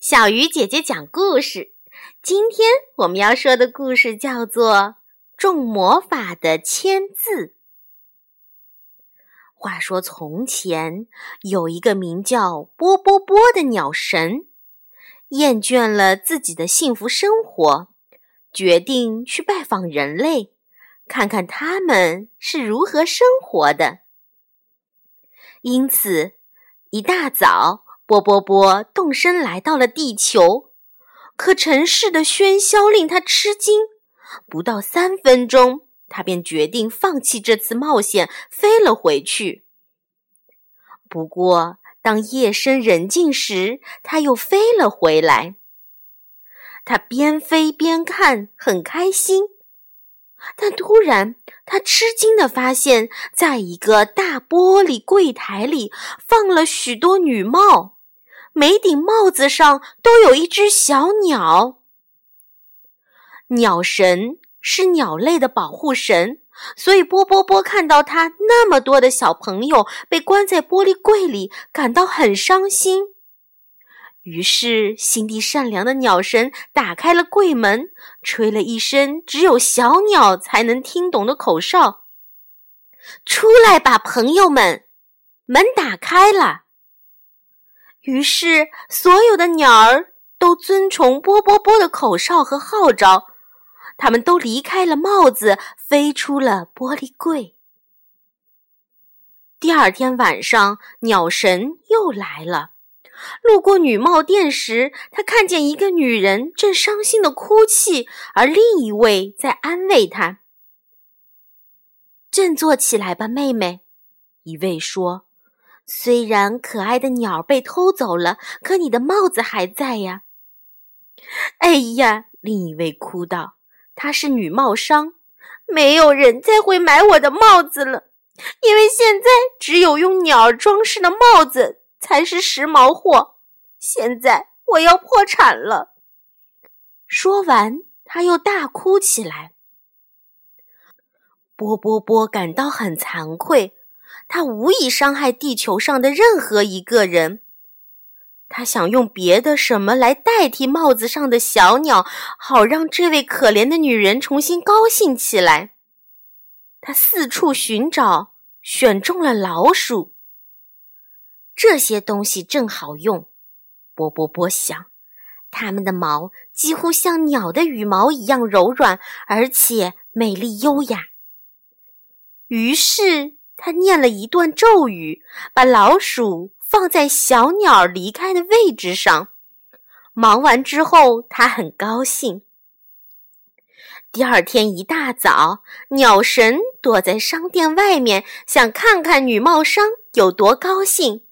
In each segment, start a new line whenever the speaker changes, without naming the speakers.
小鱼姐姐讲故事。今天我们要说的故事叫做《种魔法的签字》。话说从前有一个名叫波波波的鸟神，厌倦了自己的幸福生活，决定去拜访人类，看看他们是如何生活的。因此，一大早。波波波动身来到了地球，可城市的喧嚣令他吃惊。不到三分钟，他便决定放弃这次冒险，飞了回去。不过，当夜深人静时，他又飞了回来。他边飞边看，很开心。但突然，他吃惊地发现，在一个大玻璃柜台里放了许多女帽。每顶帽子上都有一只小鸟。鸟神是鸟类的保护神，所以波波波看到他那么多的小朋友被关在玻璃柜里，感到很伤心。于是，心地善良的鸟神打开了柜门，吹了一声只有小鸟才能听懂的口哨：“出来吧，朋友们！”门打开了。于是，所有的鸟儿都遵从波波波的口哨和号召，它们都离开了帽子，飞出了玻璃柜。第二天晚上，鸟神又来了。路过女帽店时，他看见一个女人正伤心的哭泣，而另一位在安慰她：“振作起来吧，妹妹。”一位说。虽然可爱的鸟被偷走了，可你的帽子还在呀！哎呀，另一位哭道：“她是女帽商，没有人再会买我的帽子了，因为现在只有用鸟装饰的帽子才是时髦货。现在我要破产了。”说完，他又大哭起来。波波波感到很惭愧。他无意伤害地球上的任何一个人。他想用别的什么来代替帽子上的小鸟，好让这位可怜的女人重新高兴起来。他四处寻找，选中了老鼠。这些东西正好用。波波波想，它们的毛几乎像鸟的羽毛一样柔软，而且美丽优雅。于是。他念了一段咒语，把老鼠放在小鸟离开的位置上。忙完之后，他很高兴。第二天一大早，鸟神躲在商店外面，想看看女帽商有多高兴。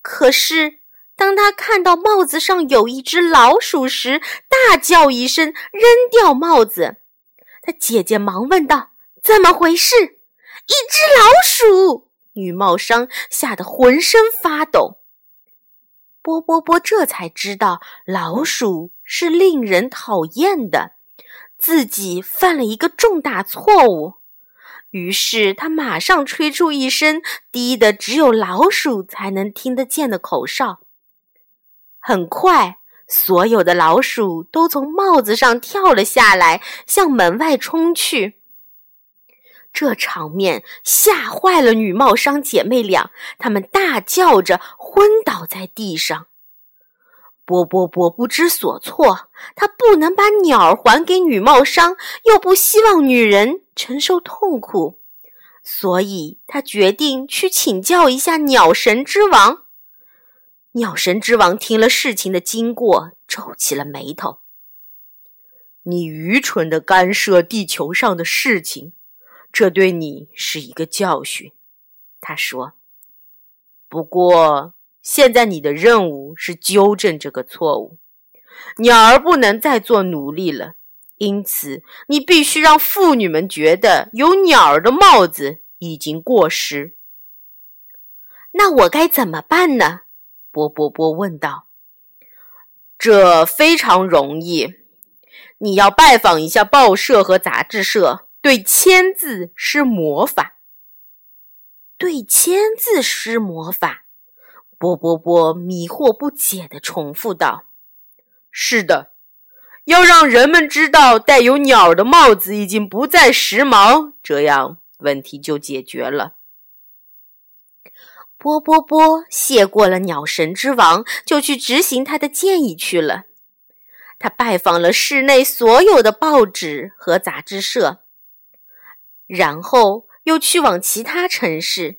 可是，当他看到帽子上有一只老鼠时，大叫一声，扔掉帽子。他姐姐忙问道：“怎么回事？”一只老鼠，女帽商吓得浑身发抖。波波波这才知道老鼠是令人讨厌的，自己犯了一个重大错误。于是他马上吹出一声低的只有老鼠才能听得见的口哨。很快，所有的老鼠都从帽子上跳了下来，向门外冲去。这场面吓坏了女帽商姐妹俩，她们大叫着昏倒在地上。波波波不知所措，他不能把鸟还给女帽商，又不希望女人承受痛苦，所以他决定去请教一下鸟神之王。鸟神之王听了事情的经过，皱起了眉头：“你愚蠢的干涉地球上的事情。”这对你是一个教训，他说。不过，现在你的任务是纠正这个错误。鸟儿不能再做奴隶了，因此你必须让妇女们觉得有鸟儿的帽子已经过时。那我该怎么办呢？波波波问道。这非常容易，你要拜访一下报社和杂志社。对签字施魔法，对签字施魔法。波波波迷惑不解地重复道：“
是的，要让人们知道带有鸟的帽子已经不再时髦，这样问题就解决了。”
波波波谢过了鸟神之王，就去执行他的建议去了。他拜访了市内所有的报纸和杂志社，然后又去往其他城市。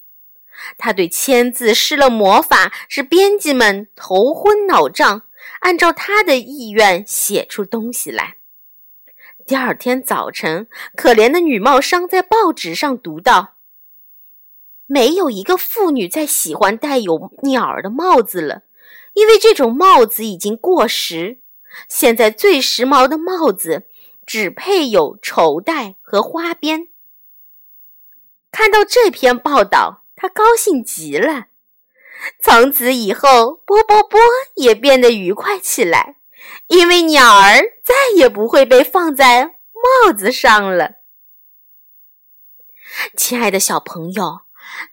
他对签字施了魔法，使编辑们头昏脑胀，按照他的意愿写出东西来。第二天早晨，可怜的女帽商在报纸上读到：“没有一个妇女再喜欢戴有鸟儿的帽子了，因为这种帽子已经过时。现在最时髦的帽子只配有绸带和花边。”看到这篇报道。他高兴极了。从此以后，波波波也变得愉快起来，因为鸟儿再也不会被放在帽子上了。亲爱的小朋友，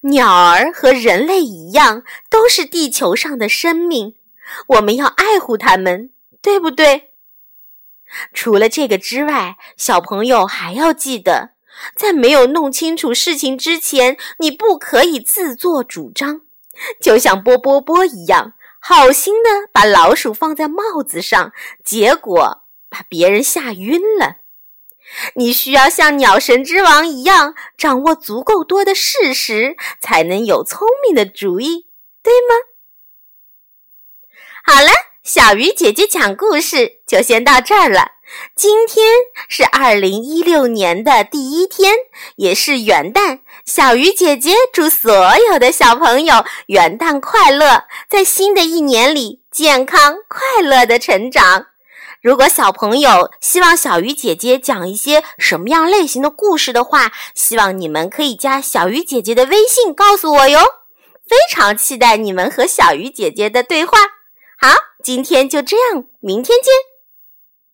鸟儿和人类一样，都是地球上的生命，我们要爱护它们，对不对？除了这个之外，小朋友还要记得。在没有弄清楚事情之前，你不可以自作主张，就像波波波一样，好心的把老鼠放在帽子上，结果把别人吓晕了。你需要像鸟神之王一样，掌握足够多的事实，才能有聪明的主意，对吗？好了，小鱼姐姐讲故事就先到这儿了。今天是二零一六年的第一天，也是元旦。小鱼姐姐祝所有的小朋友元旦快乐，在新的一年里健康快乐的成长。如果小朋友希望小鱼姐姐讲一些什么样类型的故事的话，希望你们可以加小鱼姐姐的微信告诉我哟。非常期待你们和小鱼姐姐的对话。好，今天就这样，明天见。